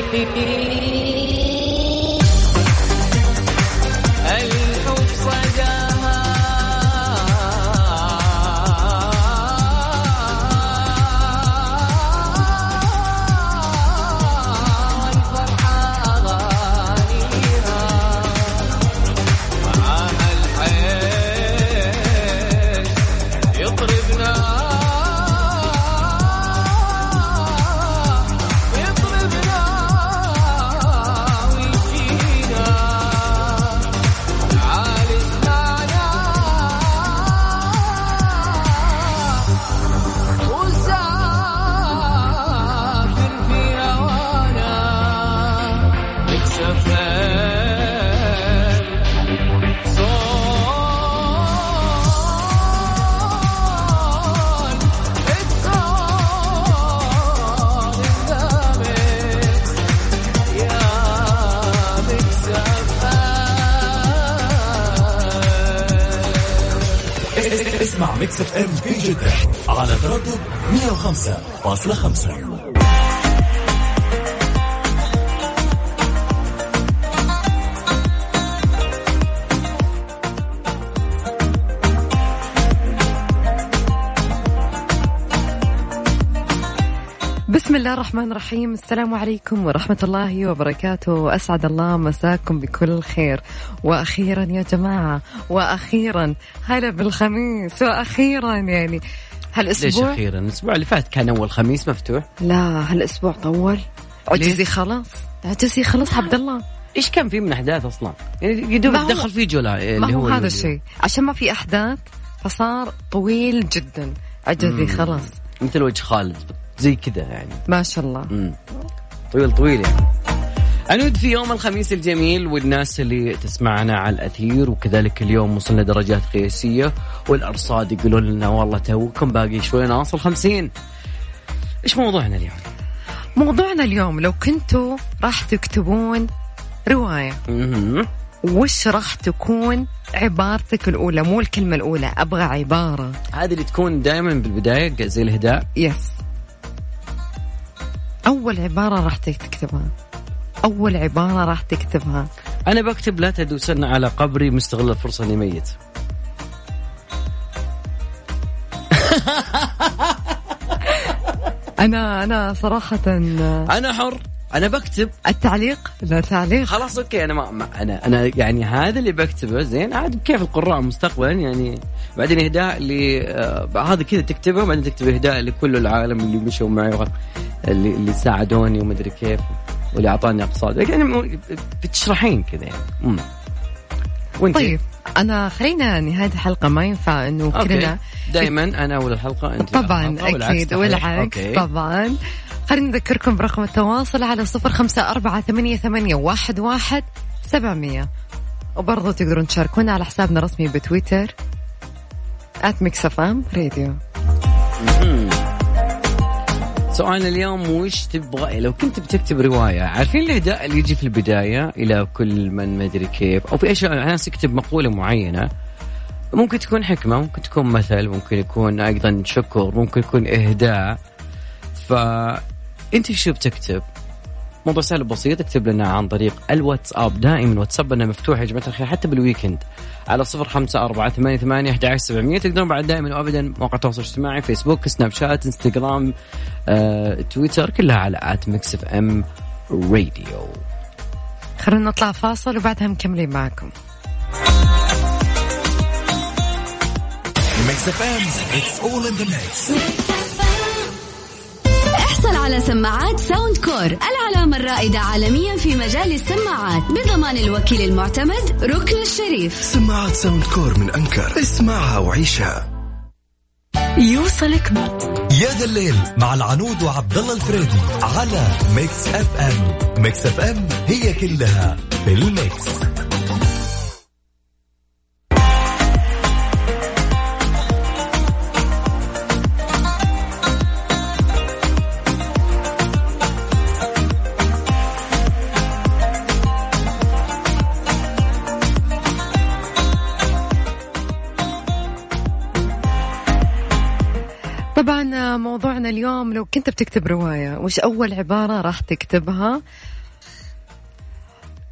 beep, beep, beep. ميكس اف ام في جدة على تردد 105.5 بسم الله الرحمن الرحيم. السلام عليكم ورحمة الله وبركاته. أسعد الله مساكم بكل خير. وأخيرا يا جماعة وأخيرا هلا بالخميس وأخيرا يعني. هالأسبوع؟ ليش أخيرا؟ الأسبوع اللي فات كان أول خميس مفتوح. لا هالأسبوع طول. عجزي خلاص. عجزي خلاص عبد الله. إيش كان في من أحداث أصلا؟ يعني يدوب دخل فيه جولا اللي هو, هو هذا الشيء. عشان ما في أحداث فصار طويل جدا. عجزي خلاص. مثل وجه خالد. زي كذا يعني. ما شاء الله. مم. طويل طويل يعني. عنود في يوم الخميس الجميل والناس اللي تسمعنا على الأثير وكذلك اليوم وصلنا درجات قياسية والأرصاد يقولون لنا والله توكم باقي شوي ناصل خمسين. إيش موضوعنا اليوم؟ موضوعنا اليوم لو كنتوا راح تكتبون رواية. وش راح تكون عبارتك الأولى؟ مو الكلمة الأولى أبغى عبارة. هذه اللي تكون دائما بالبداية زي الإهداء yes أول عبارة راح تكتبها. أول عبارة راح تكتبها. أنا بكتب لا تدوسن على قبري مستغل الفرصة إني ميت. أنا أنا صراحة أنا حر. أنا بكتب. التعليق؟ لا تعليق خلاص okay أنا ما, ما أنا أنا يعني هذا اللي بكتبه زين عاد كيف القراء مستقبلا؟ يعني بعدين إهداء ل آه هذا كذا تكتبه بعدين تكتب إهداء لكل العالم اللي مشوا معي اللي اللي ساعدوني ومدري كيف واللي أعطاني أقصاد. يعني بتشرحين كذا يعني. مم. وانت طيب أنا خلينا نهاية الحلقة ما ينفع إنه كلنا دائما أنا أول الحلقة انت طبعا أكيد والعكس طبعا. خلينا نذكركم برقم التواصل على صفر خمسة أربعة ثمانية, ثمانية واحد, واحد سبعمية. وبرضو تقدرون تشاركونا على حسابنا الرسمي بتويتر. at ميكس اف ام راديو سؤال اليوم وش تبغى؟ لو كنت بتكتب رواية عارفين الإهداء اللي يجي في البداية إلى كل من مدري كيف أو في أشياء ناس يكتب مقولة معينة. ممكن تكون حكمة ممكن تكون مثل ممكن يكون أيضا شكر ممكن يكون إهداء. فأنت شو بتكتب؟ موضوع سهل بسيط اكتب لنا عن طريق الواتساب دائما واتسابنا مفتوح يا جماعة الخير حتى بال weekend. على صفر خمسة أربعة ثمانية ثمانية أحد سبعمية تقدرون بعد دائما وأبدا مواقع التواصل الاجتماعي فيسبوك سناب شات إنستغرام آه، تويتر كلها على آت ميكس إف إم راديو. خلونا نطلع فاصل وبعدها مكملين معكم ميكس إف إم it's all in the mix. احصل على سماعات ساوند كور العلامة الرائدة عالميا في مجال السماعات بضمان الوكيل المعتمد ركن الشريف. سماعات ساوند كور من أنكر. اسمعها وعيشها. يوصلك يا ذا الليل مع العنود وعبد الله الفريدي على ميكس أف أم. ميكس أف أم هي كلها في الميكس. موضوعنا اليوم لو كنت بتكتب رواية وش أول عبارة راح تكتبها؟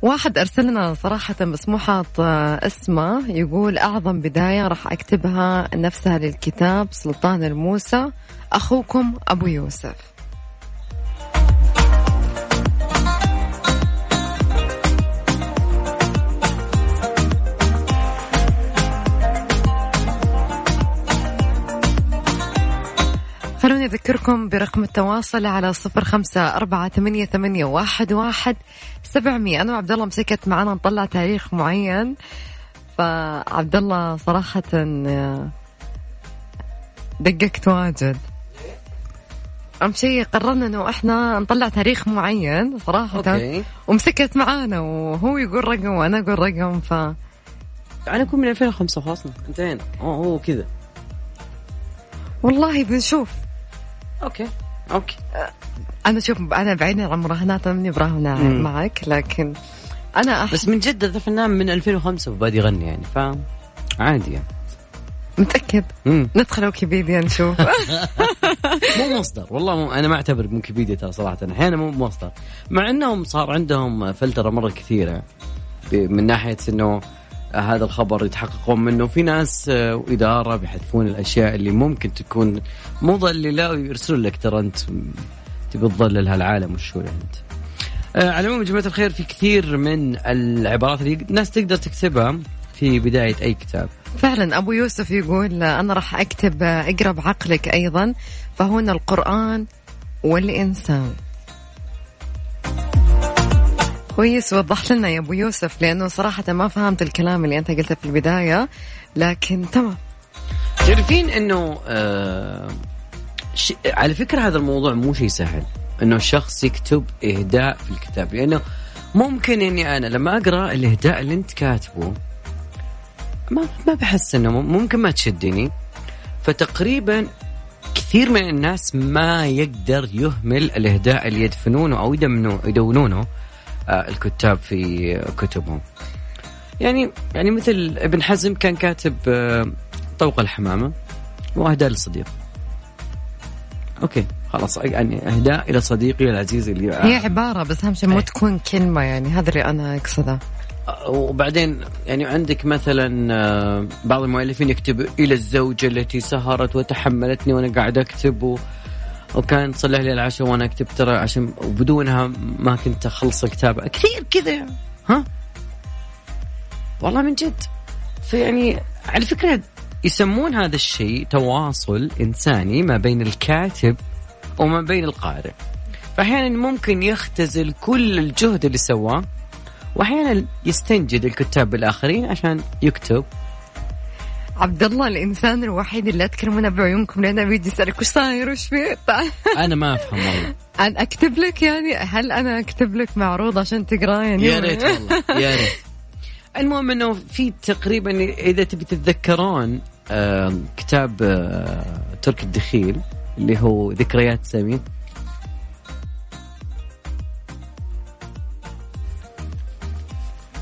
واحد أرسل لنا صراحة بس مو حاط اسمه يقول أعظم بداية راح أكتبها نفسها للكتاب سلطان الموسى أخوكم أبو يوسف. خلوني أذكركم برقم التواصل على صفر خمسة أربعة ثمانية, ثمانية واحد, واحد سبعمية. أنا وعبد الله مسكت معنا نطلع تاريخ معين. فعبد الله صراحة دققت واجد. أهم شيء قررنا إنه إحنا نطلع تاريخ معين صراحة. أوكي. ومسكت معانا وهو يقول رقم وأنا أقول رقم ف أنا أكون من 2005 خلاص انتهينا هو كذا. والله بنشوف. okay. okay. أنا شوف أنا بعيدا عن مراهنات أنا ماني مراهنة معك لكن أنا أحب بس من جد هذا فنان من 2005 وبادي يغني يعني ف عادي يعني. متأكد؟ مم. ندخل ويكيبيديا نشوف. مو مصدر والله مو أنا ما أعتبر ويكيبيديا ترى صراحة أحيانا مو مصدر. مع إنهم صار عندهم فلترة مرة كثيرة من ناحية إنه هذا الخبر يتحققون منه. في ناس وإدارة آه، بيحذفون الأشياء اللي ممكن تكون مضللة ويرسلون لك ترى أنت تبي تضلل هالعالم وشو أنت. آه، على العموم يا جماعة الخير في كثير من العبارات اللي الناس تقدر تكتبها في بداية أي كتاب. فعلا أبو يوسف يقول أنا راح أكتب اقرأ بعقلك أيضا فهنا القرآن والإنسان. كويس وضح لنا يا أبو يوسف لأنه صراحة ما فهمت الكلام اللي أنت قلته في البداية لكن تمام. تعرفين إنه آه. على فكرة هذا الموضوع مو شيء سهل إنه الشخص يكتب إهداء في الكتاب. لأنه ممكن إني أنا لما أقرأ الإهداء اللي أنت كاتبه ما ما بحس إنه ممكن ما تشدني. فتقريبا كثير من الناس ما يقدر يهمل الإهداء اللي يدفنونه أو يدونونه. آه، الكتاب في كتبهم يعني يعني مثل ابن حزم كان كاتب آه، طوق الحمامة وأهداء للصديق. أوكي خلاص يعني أهداء إلى صديقي العزيز اللي هي عبارة بس أهم شيء مو تكون كلمة يعني هذا اللي أنا أقصده. آه، وبعدين يعني عندك مثلا بعض المؤلفين يكتب إلى الزوجة التي سهرت وتحملتني وأنا قاعد أكتب و وكان تصلح لي العشاء وأنا أكتب ترى عشان وبدونها ما كنت أخلص الكتابه كثير كذا. ها؟ والله من جد. فيعني على فكرة يسمون هذا الشيء تواصل إنساني ما بين الكاتب وما بين القارئ. فأحيانا ممكن يختزل كل الجهد اللي سواه وأحيانا يستنجد الكتاب بالآخرين عشان يكتب. عبد الله الإنسان الوحيد اللي أذكر منه بعيونكم لأنه بيجي يسألك وش صاير؟ وش في؟ أنا ما أفهم والله. أنا أكتب لك يعني هل أنا أكتب لك معروض عشان تقرأه يعني؟ يا ريت والله يا ريت. المهم إنه في تقريبا إذا تبي تتذكرون كتاب آه، ترك الدخيل اللي هو ذكريات سامي.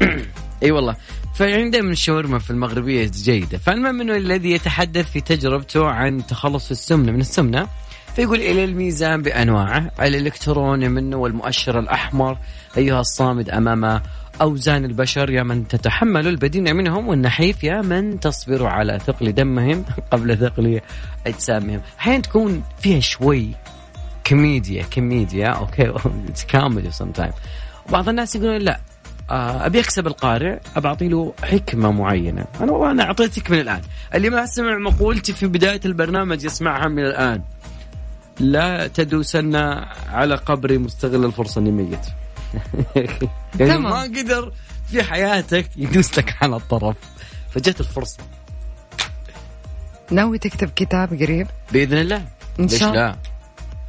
إي والله. فيعني دائما الشاورما في المغربية جيدة. فالمهم إنه الذي يتحدث في تجربته عن تخلص السمنة من السمنة فيقول إلى الميزان بأنواعه. الإلكتروني منه والمؤشر الأحمر أيها الصامد أمام أوزان البشر يا من تتحمل البدين منهم والنحيف يا من تصبر على ثقل دمهم قبل ثقل أجسامهم. أحيانا تكون فيها شوي كوميديا كوميديا okay it's comedy sometime وبعض الناس يقولون لا أبي أكسب القارئ ابى اعطي له حكمة معينة. أنا أنا أعطيتك من الآن. اللي ما سمع مقولتي في بداية البرنامج يسمعها من الآن. لا تدوسن على قبري مستغل الفرصة اني ميت يعني ما قدر في حياتك يدوس لك على الطرف. فجت الفرصة. ناوي تكتب كتاب قريب؟ بإذن الله. إن شاء الله.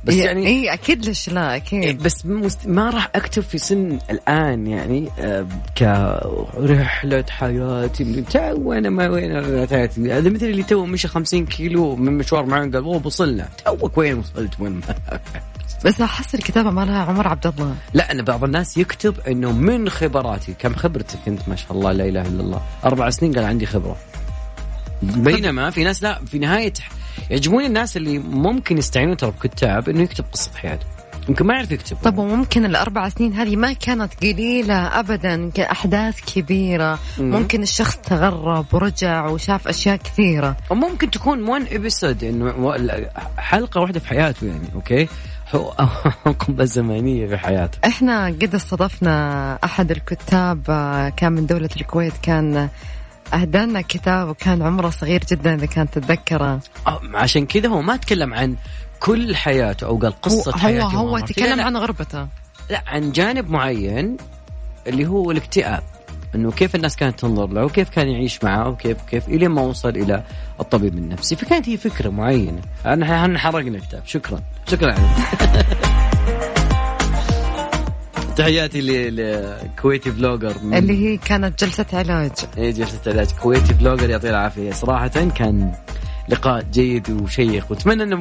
بس يعني اي أكيد ليش لا أكيد. إيه بس ما راح أكتب في سن الآن يعني آه، كرحلة حياتي تو أنا ما وين حياتي هذا مثل اللي تو مشى 50 كيلو من مشوار معين قال اوه وصلنا. توك وين وصلت؟ وين بس أحس الكتابة ما لها عمر عبد الله. لا أنا بعض الناس يكتب إنه من خبراتي كم خبرتك انت ما شاء الله لا إله إلا الله. أربع سنين قال عندي خبرة. بينما في ناس لا في نهاية يعجبوني الناس اللي ممكن يستعينون ترى بكتاب إنه يكتب قصة حياته يمكن ما يعرف يكتب طب وممكن الأربع سنين هذه ما كانت قليلة أبدا أحداث كبيرة. مم. ممكن الشخص تغرب ورجع وشاف أشياء كثيرة. وممكن تكون one episode إنه حلقة واحدة في حياته يعني okay؟ حقبة زمنية في حياته. إحنا قد استضفنا أحد الكتاب آه، كان من دولة الكويت كان أهدانا كتاب وكان عمره صغير جدا إذا كانت تتذكره. عشان كذا هو ما تكلم عن كل حياته أو قال قصة هو حياته هو, هو تكلم عن غربته. لا عن جانب معين اللي هو الاكتئاب إنه كيف الناس كانت تنظر له وكيف كان يعيش معه وكيف كيف الين ما وصل إلى الطبيب النفسي. فكانت هي فكرة معينة. إحنا حرقنا الكتاب. شكرا. شكرا تحياتي لكويتي blogger اللي هي كانت جلسة علاج. اي جلسة علاج. كويتي blogger يعطيه العافية. صراحة كان لقاء جيد وشيق. وأتمنى إنه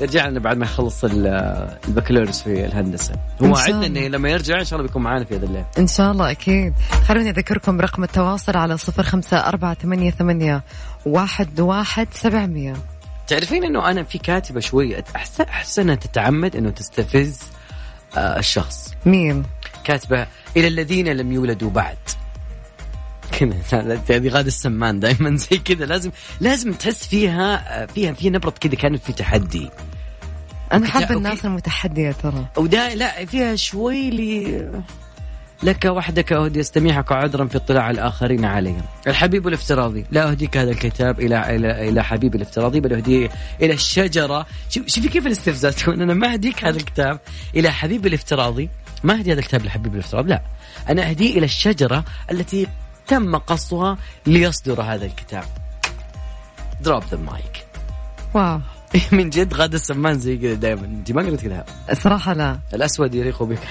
يرجع لنا بعد ما يخلص البكالوريوس في الهندسة. هو وعدنا إنه لما يرجع إن شاء الله بيكون معنا في هذا الليل. إن شاء الله أكيد. خلوني أذكركم برقم التواصل على صفر خمسة أربعة ثمانية ثمانية واحد واحد سبعمئه تعرفين إنه أنا في كاتبة شوي احس احس انها تتعمد إنه تستفز آه الشخص. مين؟ كاتبة إلى الذين لم يولدوا بعد. كذا هذه غادة السمان دائما زي كذا. لازم لازم تحس فيها فيها في نبرة كذا كانت في تحدي. أنا احب الناس المتحدية ترى. ودا لا فيها شوي لي لك وحدك أهدي أستميحك عذرا في اطلاع الآخرين عليهم. الحبيب الافتراضي لا أهديك هذا الكتاب إلى إلى إلى حبيبي الافتراضي بل أهديه إلى الشجرة. شوفي كيف الاستفزاز. أنا ما أهديك هذا الكتاب. إلى حبيبي الافتراضي. ما أهدي هذا الكتاب لحبيبي الافتراضي لا. أنا أهديه إلى الشجرة التي تم قصها ليصدر هذا الكتاب. drop the mic wow. من جد غادة السمان زي كذا دائما أنت ما قلت كذا. صراحة لا. الأسود يليق بك.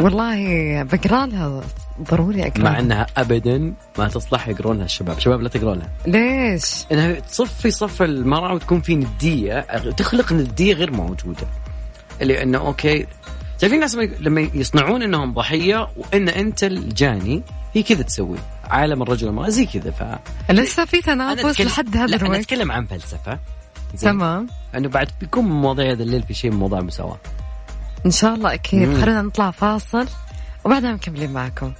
والله بقرا لها ضروري اقرا مع أنها ابدا ما تصلح يقرون لها الشباب. شباب لا تقرون لها ليش؟ إنها تصفي صف المرأة وتكون في ندية. تخلق ندية غير موجودة. اللي أنه أوكي تعرفين الناس لما يصنعون إنهم ضحية وإن انت الجاني هي كذا تسوي. عالم الرجل والمرأة زي كذا ف لسه في تنافس لحد هذا الوقت أنا أتكلم عن فلسفة. تمام. انه بعد بيكون مواضيع هذا الليل في شيء من مواضيع المساواه إن شاء الله أكيد. خلينا نطلع فاصل وبعدها مكملين معكم.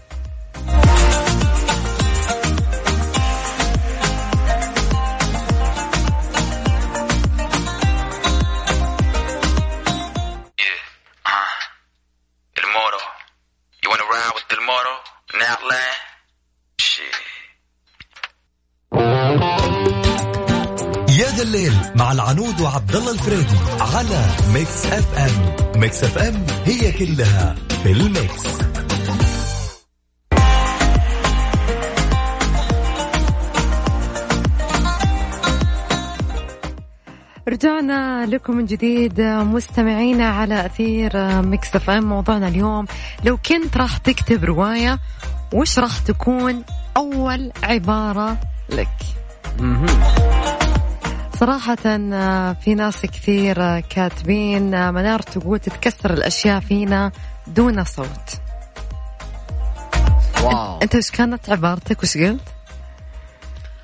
مع العنود وعبد الله الفريدي على ميكس اف ام. ميكس اف ام هي كلها في الميكس. رجعنا لكم من جديد مستمعينا على أثير ميكس اف ام. موضوعنا اليوم لو كنت راح تكتب رواية وش راح تكون أول عبارة لك؟ صراحة في ناس كثير كاتبين منار تقول تتكسر الأشياء فينا دون صوت. wow. أنت وش كانت عبارتك؟ وش قلت؟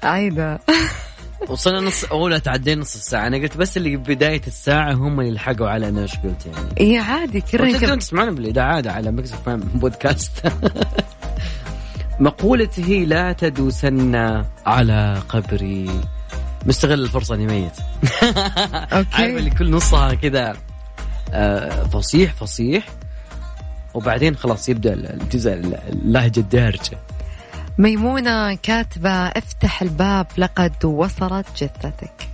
عايدة وصلنا نص أولى تعدينا نص الساعة. أنا قلت بس اللي بداية الساعة هم اللي لحقوا على أنا إيش قلت يعني. إي عادي كذا تقدرون تسمعون بالإذاعة على مكس بودكاست. مقولتي هي لا تدوسن على قبري. مستغل الفرصة إني ميت. أوكي. عارف اللي كل نصها كذا آه، فصيح فصيح. وبعدين خلاص يبدأ الجزء اللهجة الدارجة. ميمونة كاتبة افتح الباب لقد وصلت جثتك.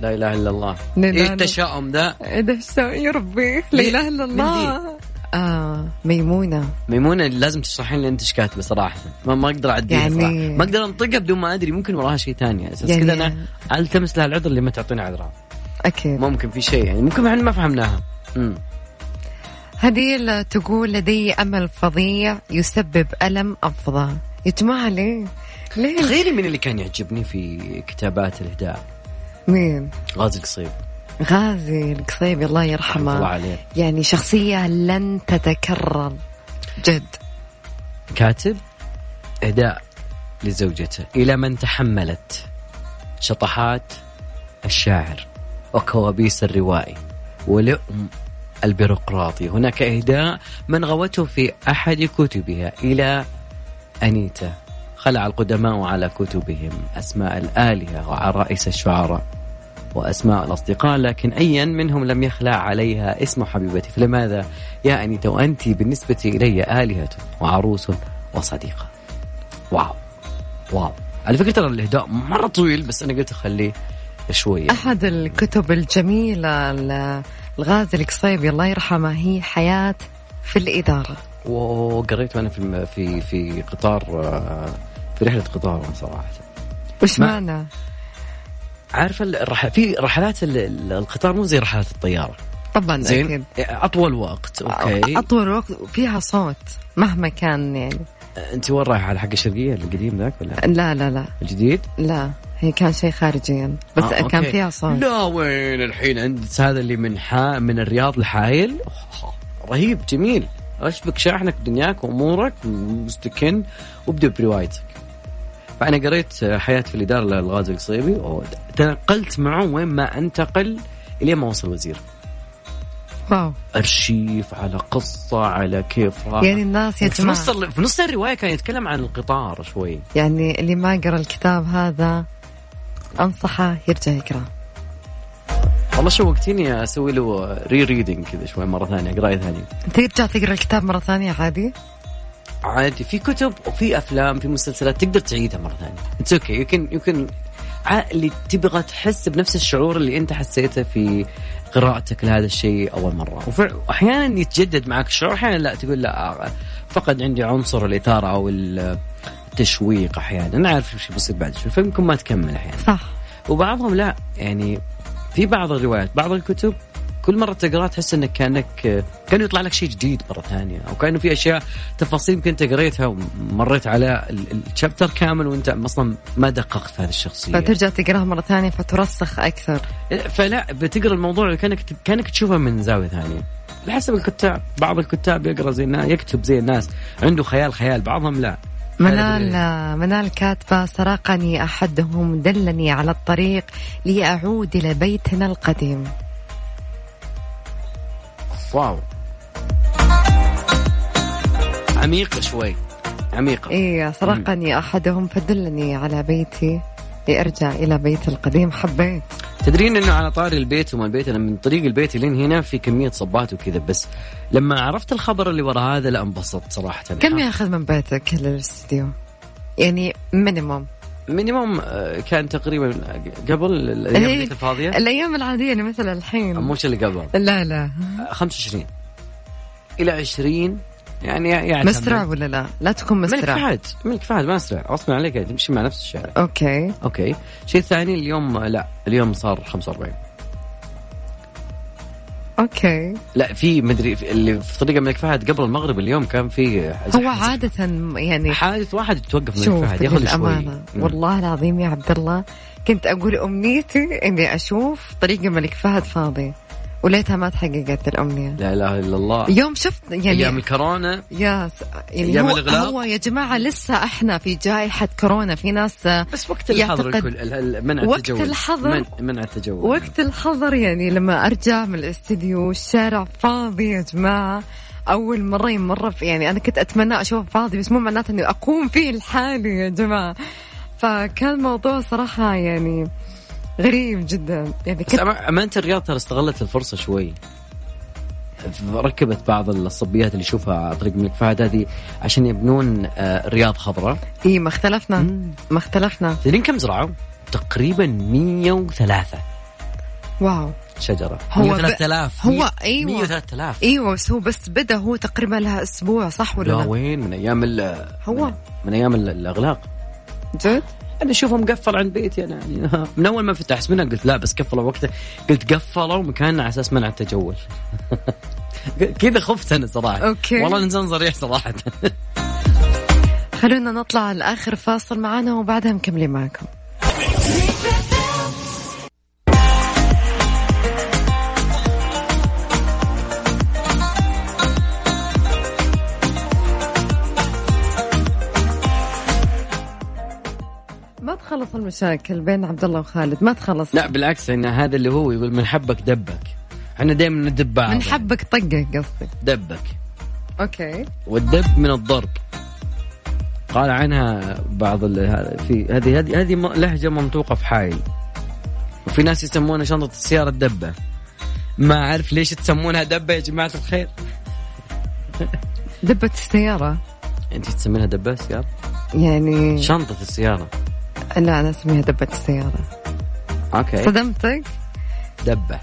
لا إله إلا الله. إيه التشاؤم ده؟ إيه ده؟ يا ربي؟ لا إله إلا الله. آه ميمونة. ميمونة لازم تشرحين لي انت إيش كاتبة صراحة. ما ما أقدر أعديها يعني... صراحة. ما أقدر أنطقها بدون ما أدري ممكن وراها شيء ثاني أساس يعني... كذا أنا ألتمس لها العذر اللي ما تعطيني عذرها. أكيد ممكن في شيء يعني. ممكن إحنا ما فهمناها. امم هديل تقول لدي أمل فظيع يسبب ألم أفظع. يا جماعة ليه؟ ليه؟ تخيلي من اللي كان يعجبني في كتابات الإهداء. مين؟ غازي القصيب. غازي القصيبي الله يرحمه. الله عليه. يعني شخصية لن تتكرر. جد. كاتب إهداء لزوجته. إلى من تحملت شطحات الشاعر وكوابيس الروائي ولؤم البيروقراطي. هناك إهداء من غوته في أحد كتبها إلى أنيتا. خلع القدماء على كتبهم أسماء الآلهة وعرائس الشعراء. وأسماء الأصدقاء لكن أيا منهم لم يخلع عليها اسم حبيبتي فلماذا يا أنيتا وأنت بالنسبة إلي آلهة وعروس وصديقة. واو واو. على فكرة ترى الإهداء مرة طويل بس أنا قلت أخليه شوي. أحد الكتب الجميلة الغازي القصيبي الله يرحمه هي حياة في الإدارة. وقريت أنا في في في قطار في رحلة قطار صراحة. وش معنى؟ عارفة الرح... في رحلات القطار مو زي رحلات الطيارة. طبعا زين؟ أكيد. أطول وقت أوكي. أطول وقت فيها صوت مهما كان يعني. أنت وين رايحة؟ على حق الشرقية القديم ذاك ولا؟ لا لا لا. الجديد؟ لا هي كان شيء خارجيا بس آه كان فيها صوت. لا وين الحين؟ عند هذا اللي من حا من الرياض لحايل رهيب جميل. أشبك شاحنك دنياك وأمورك مستكن وابدأ بروايتك. فانا قريت حياه في الاداره للغازي القصيبي وتنقلت معه وين ما أنتقل الين ما وصل وزير واو. أرشيف على قصة على كيف راح. يعني الناس يا جماعة في نص في نص الرواية كان يتكلم عن القطار شوي. يعني اللي ما قرا الكتاب هذا أنصحه يرجع يقرأ. والله شوقتيني أسوي له re-reading كذا شوي مرة ثانية قراية ثانية. ترجع تقرأ الكتاب مرة ثانية عادي؟ عادي. في كتب وفي أفلام في مسلسلات تقدر تعيدها مرة ثانية. it's okay يمكن يمكن اللي تبغى تحس بنفس الشعور اللي أنت حسيته في قراءتك لهذا الشيء أول مرة. واحيانا يتجدد معك الشعور أحيانا لا. تقول لا فقد عندي عنصر الإثارة أو التشويق أحيانا. أنا عارف إيش بيصير بعد شوي فيمكن ما تكمل أحيانا. صح. وبعضهم لا. يعني في بعض الروايات بعض الكتب كل مرة تقرا تحس إنك كأنك كأنه يطلع لك شيء جديد مرة ثانية أو كأنه في أشياء تفاصيل يمكن أنت قريتها ومريت على الشابتر كامل وأنت أصلا ما دققت في هذه الشخصية. فترجع تقراها مرة ثانية فترسخ أكثر. فلا بتقرأ الموضوع كأنك كأنك تشوفه من زاوية ثانية. بحسب الكتاب بعض الكتاب يقرأ زي الناس يكتب زي الناس عنده خيال خيال بعضهم لا. منال منال كاتبة سرقني أحدهم دلني على الطريق لأعود إلى بيتنا القديم. واو. عميقة شوي. عميقة. إيه سرقني أحدهم فدلني على بيتي. لأرجع إلى بيت القديم. حبيت. تدرين إنه على طاري البيت وما البيت أنا من طريق البيت لين هنا في كمية صبات وكذا بس لما عرفت الخبر اللي ورا هذا لا انبسطت صراحة. كم ياخذ من بيتك للاستديو؟ يعني مينيموم مينيموم آه، كان تقريبا قبل الأيام إيه الفاضية؟ الأيام العادية اللي مثل الحين. مش اللي قبل. لا لا. 25 إلى 20 يعني يعني مسرع ولا لا؟ لا تكون مسرع. ملك فهد ملك فهد ما أسرع. غصبا عليك تمشي مع نفس الشارع okay. okay. الشيء الثاني اليوم لا اليوم صار 45 أوكي. لا في مدري اللي في طريق الملك فهد قبل المغرب اليوم كان في هو عادة يعني حادث واحد توقف الملك فهد ياخذ شوي. والله العظيم يا عبد الله كنت أقول أمنيتي إني أشوف طريق الملك فهد فاضي. وليتها ما تحققت الأمنية. لا إله إلا الله. يوم شفت يعني أيام الكورونا. يا يعني أيام هو, الإغلاق. هو يا جماعة لسه إحنا في جائحة كورونا. في ناس بس وقت الحظر الكل منع وقت التجول. الحظر. منع التجول. وقت الحظر يعني لما أرجع من الاستديو الشارع فاضي يا جماعة. أول مرة مرة يعني أنا كنت أتمنى أشوف فاضي بس مو معناته إني أقوم فيه لحالي يا جماعة. فكان الموضوع صراحة يعني غريب جدا. يعني بس امانه الرياض ترى استغلت الفرصة شوي. ركبت بعض الصبيات اللي يشوفها طريق الملك فهد. هذه عشان يبنون آه، رياض خضراء. إي ما اختلفنا. مم. ما اختلفنا. تدرين كم زرعوا؟ تقريبا 103 wow. شجرة. هو 3000 هو أيوه. 103 أيوه بس هو بس بدأ هو تقريبا لها أسبوع صح ولا لا؟ لا؟ وين؟ من أيام هو. من, من أيام الأغلاق. جد؟ أنا اشوفه مقفل عند بيتي أنا يعني. من أول ما فتح منها قلت لا بس قفلوا وقته قلت قفلوا مكاننا على أساس منع التجول. كذا خفت أنا صراحة. okay. والله الانسان صريح صراحة. خلونا نطلع لاخر فاصل معانا وبعدها مكملين معكم تخلص المشاكل بين عبد الله وخالد ما تخلص. لا بالعكس إن هذا اللي هو يقول من حبك دبك. إحنا دائما ندب بعض من حبك طقه قصدي. دبك. أوكي. والدب من الضرب. قال عنها بعض في هذه هذه هذه لهجة منطوقه في حايل وفي ناس يسمونها شنطة السيارة الدبة. ما أعرف ليش تسمونها دبة يا جماعة الخير. دبة السيارة. أنت تسمينها دبة السياره يعني شنطة السيارة. لا أنا أسميها دبة السيارة. أوكي. صدمتك؟ دبة.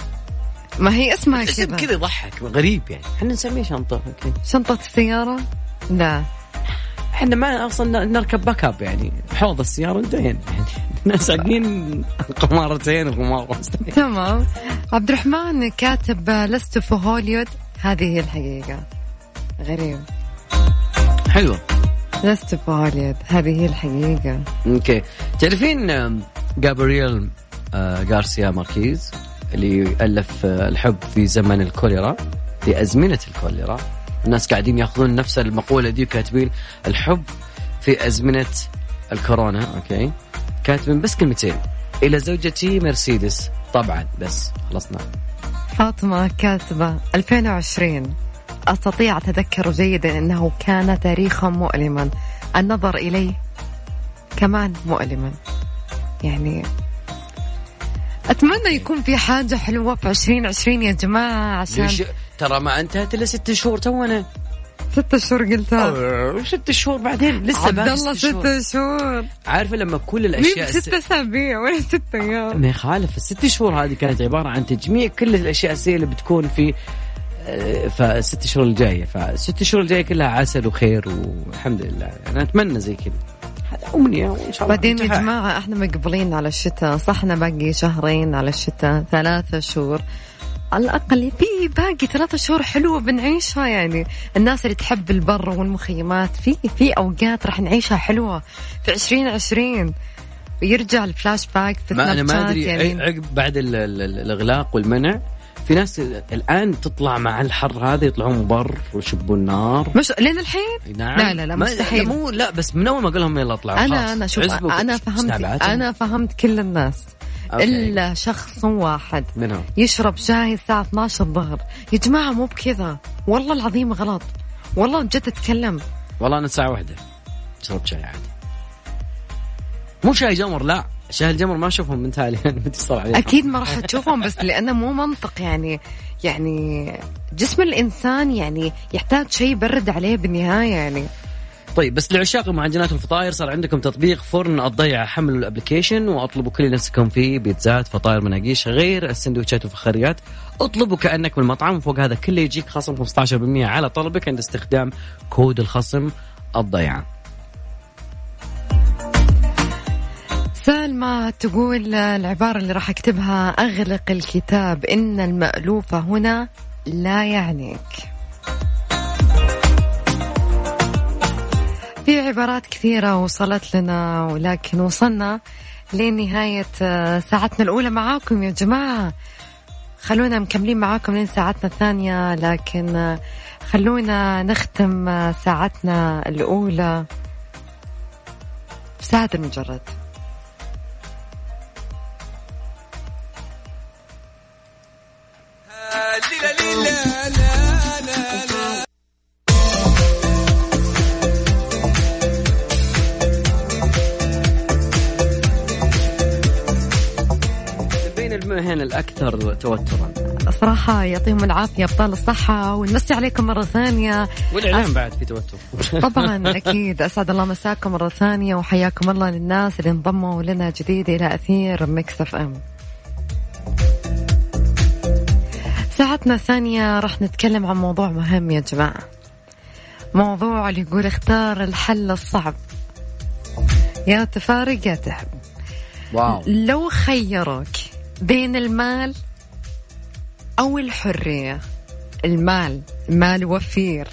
ما هي اسمها كذا. كذا يضحك غريب يعني. إحنا نسميها شنطة أوكي. شنطة السيارة؟ لا. إحنا ما أصلا نركب باك اب يعني. حوض السيارة انتهينا يعني ساقين قمارتين وقمار تمام. عبد الرحمن كاتب لست في هوليود هذه هي الحقيقة. غريب. حلوة لست هوليود هذه هي الحقيقة. okay. تعرفين جابرييل غارسيا ماركيز اللي الف آه، الحب في زمن الكوليرا في أزمنة الكوليرا. الناس قاعدين يأخذون نفس المقولة دي كاتبين الحب في أزمنة الكورونا okay. كاتبين بس كلمتين. إلى زوجتي مرسيدس. طبعا بس خلصنا. فاطمة كاتبة 2020 أستطيع اتذكر جيدا إنه كان تاريخا مؤلما. النظر إليه كمان مؤلما. يعني أتمنى يكون في حاجة حلوة في 2020 يا جماعة عشان ترى ما انتهت إلا ست شهور تونا. ست شهور قلتها. ست شهور بعدين لسه عبد الله ست شهور. عارفة لما كل الأشياء ست أسابيع ولا ست أيام؟ ما يخالف الست شهور هذه كانت عبارة عن تجميع كل الأشياء السيئة اللي بتكون في فالست شهور الجاية فالست شهور الجاية كلها عسل وخير والحمد لله. أنا أتمنى زي كذا. هذا أمنية وإن شاء الله بعدين يا جماعة إحنا مقبلين على الشتاء صحنا باقي شهرين على الشتاء ثلاثة شهور. على الأقل في باقي ثلاثة شهور حلوة بنعيشها يعني. الناس اللي تحب البر والمخيمات في في أوقات راح نعيشها حلوة. في عشرين عشرين. ويرجع الفلاش باك في ما أنا ما أدري يعني. عقب بعد الإغلاق والمنع في ناس الآن تطلع مع الحر هذا يطلعون بر ويشبوا النار مش لين الحين؟ نعم. لا لا لا مستحيل. مو لا بس من أول ما قال لهم يلا اطلعوا أنا أنا شوف أنا فهمت أنا فهمت كل الناس. أوكي. إلا شخص واحد منهم يشرب شاي الساعة 12 الظهر. يا جماعة مو بكذا. والله العظيم غلط. والله جد أتكلم. والله أنا الساعة واحدة. شربت شاي عادي. مو شاي جمر لا. شاي الجمر ما أشوفهم من تالي أكيد ما راح تشوفهم بس لأنه مو منطق يعني يعني جسم الإنسان يعني يحتاج شيء يبرد عليه بالنهاية يعني. طيب بس لعشاق المعجنات والفطاير صار عندكم تطبيق فرن الضيعة حملوا الأبلكيشن وأطلبوا كل نفسكم فيه بيتزات فطاير مناقيش غير السندوتشات والفخاريات. اطلبوا كأنك من المطعم وفوق هذا كله يجيك خصم 15% على طلبك عند استخدام كود الخصم الضيعة سالمة تقول العبارة اللي راح أكتبها. أغلق الكتاب. إن المألوف هنا لا يعنيك. في عبارات كثيرة وصلت لنا ولكن وصلنا لنهاية آه، ساعتنا الأولى معاكم يا جماعة. خلونا مكملين معاكم لين ساعتنا الثانية لكن آه، خلونا نختم آه، ساعتنا الأولى بساعة المجرد. المهن الأكثر توترا. صراحة يعطيهم العافية أبطال الصحة ونمسي عليكم مرة ثانية. والإعلام أس... بعد في توتر. طبعا أكيد. أسعد الله مساكم مرة ثانية وحياكم الله للناس اللي انضموا لنا جديد إلى أثير Mix F ساعتنا الثانية راح نتكلم عن موضوع مهم يا جماعة. موضوع اللي يقول اختار الحل الصعب. يا تفارق يا تحب واو. لو خيروك بين المال أو الحرية. المال مال وفير.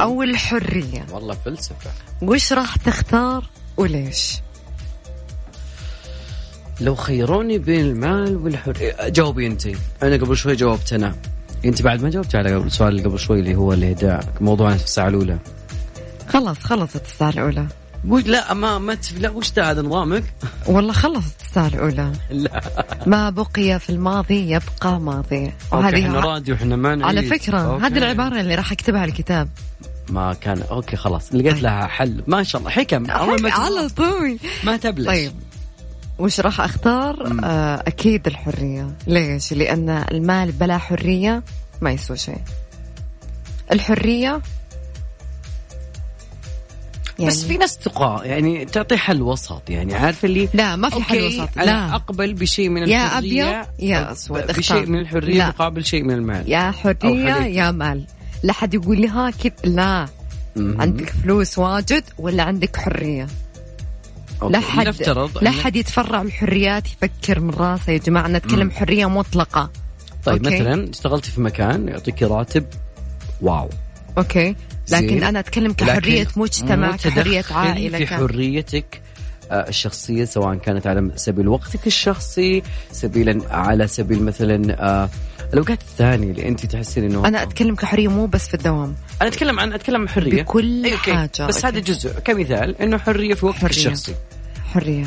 أو الحرية. والله فلسفة. وش راح تختار وليش؟ لو خيروني بين المال والحرية. جاوبي أنت أنا قبل شوي جاوبت أنا. أنت بعد ما جاوبت على السؤال اللي قبل شوي اللي هو الإهداء موضوعنا في الساعة الأولى. خلص خلصت الساعة الأولى. لا ما ما لا وش ده هذا نظامك؟ والله خلصت الساعة الأولى. لا. ما بقي في الماضي يبقى ماضي. وهذه إحنا راديو إحنا ما على فكرة هذه العبارة اللي راح أكتبها الكتاب. ما كان أوكي خلاص لقيت طيب. لها حل. ما شاء الله حكم. على طول. ما تبلش. طيب. وش راح أختار؟ آه أكيد الحرية، ليش؟ لأن المال بلا حرية ما يسوى شيء. الحرية يعني بس في ناس تقى يعني تعطي حل وسط. يعني عارف اللي لا ما في حل وسط. لا. أقبل بشيء من الحرية. يا أبيض يا أسود بشيء من الحرية لا. مقابل شيء من المال. يا حرية يا مال. لا حد يقول لي ها كيف لا. م-م. عندك فلوس واجد ولا عندك حرية؟ لا حد نفترض لا حد يتفرع الحريات يفكر من راسه يا جماعة نتكلم حرية مطلقة. طيب okay. مثلا اشتغلتي في مكان يعطيك راتب wow. okay. لكن أنا أتكلم كحرية مجتمع كحرية عائلة في حريتك آه، الشخصية سواء كانت على سبيل وقتك الشخصي سبيلا على سبيل مثلا آه، الأوقات الثانية اللي أنت تحسين إنه أنا أتكلم كحرية مو بس في الدوام. أنا أتكلم عن أتكلم عن حرية. بكل أي حاجة بس هذا جزء. كمثال إنه حرية في وقتك حرية. الشخصي. حرية.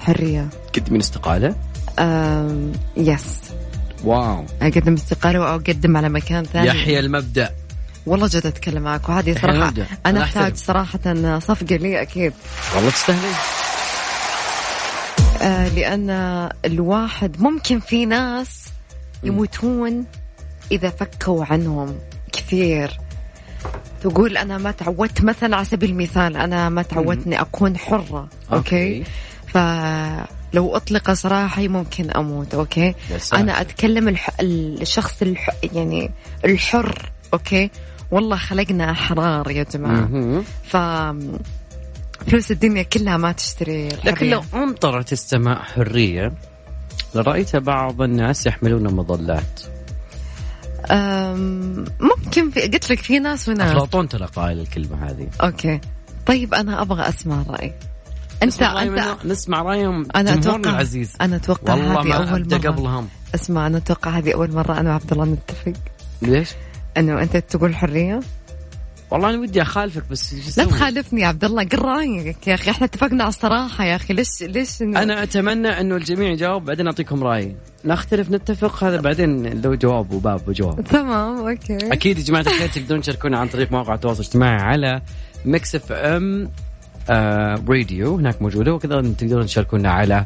حرية. من استقالة؟ أم... yes wow. أقدم استقالة أو أقدم على مكان ثاني. يحيى المبدأ. والله جد أتكلم معك وهذه صراحة أنا أحتاج صراحة صفقة لي أكيد. والله تستاهلين. آه لأن الواحد ممكن في ناس يموتون إذا فكوا عنهم كثير. تقول أنا ما تعودت مثلا على سبيل المثال أنا ما تعودت اني أكون حرة okay, okay. فلو أطلق سراحي ممكن أموت okay؟ أنا أتكلم الح... الشخص الح... يعني الحر okay؟ والله خلقنا أحرار يا جماعة. ف فلوس الدنيا كلها ما تشتري الحرية. لكن لو أمطرت السماء حرية لرأيت بعض الناس يحملون مظلات. ممكن في قلت لك في ناس وناس أفلاطون ترى قائل الكلمة هذه. أوكي. طيب أنا أبغى أسمع الرأي انت انت نسمع رأيهم. أنا أتوقع العزيز. أنا أتوقع هذه أول مرة. قبلهم. اسمع أنا أتوقع هذه أول مرة. أنا وعبد الله نتفق. ليش؟ أنه أنت تقول حرية؟ والله أنا ودي أخالفك بس لا تخالفني يا عبد الله قل رأيك يا أخي إحنا اتفقنا على الصراحة يا أخي ليش ليش إنه... أنا أتمنى إنه الجميع يجاوب بعدين أعطيكم رايي نختلف نتفق هذا بعدين لو جواب وباب وجواب. تمام okay. أكيد يا جماعة الخير تقدرون تشاركونا عن طريق مواقع التواصل الاجتماعي على Mix FM آه راديو هناك موجودة وكذا تقدرون تشاركونا على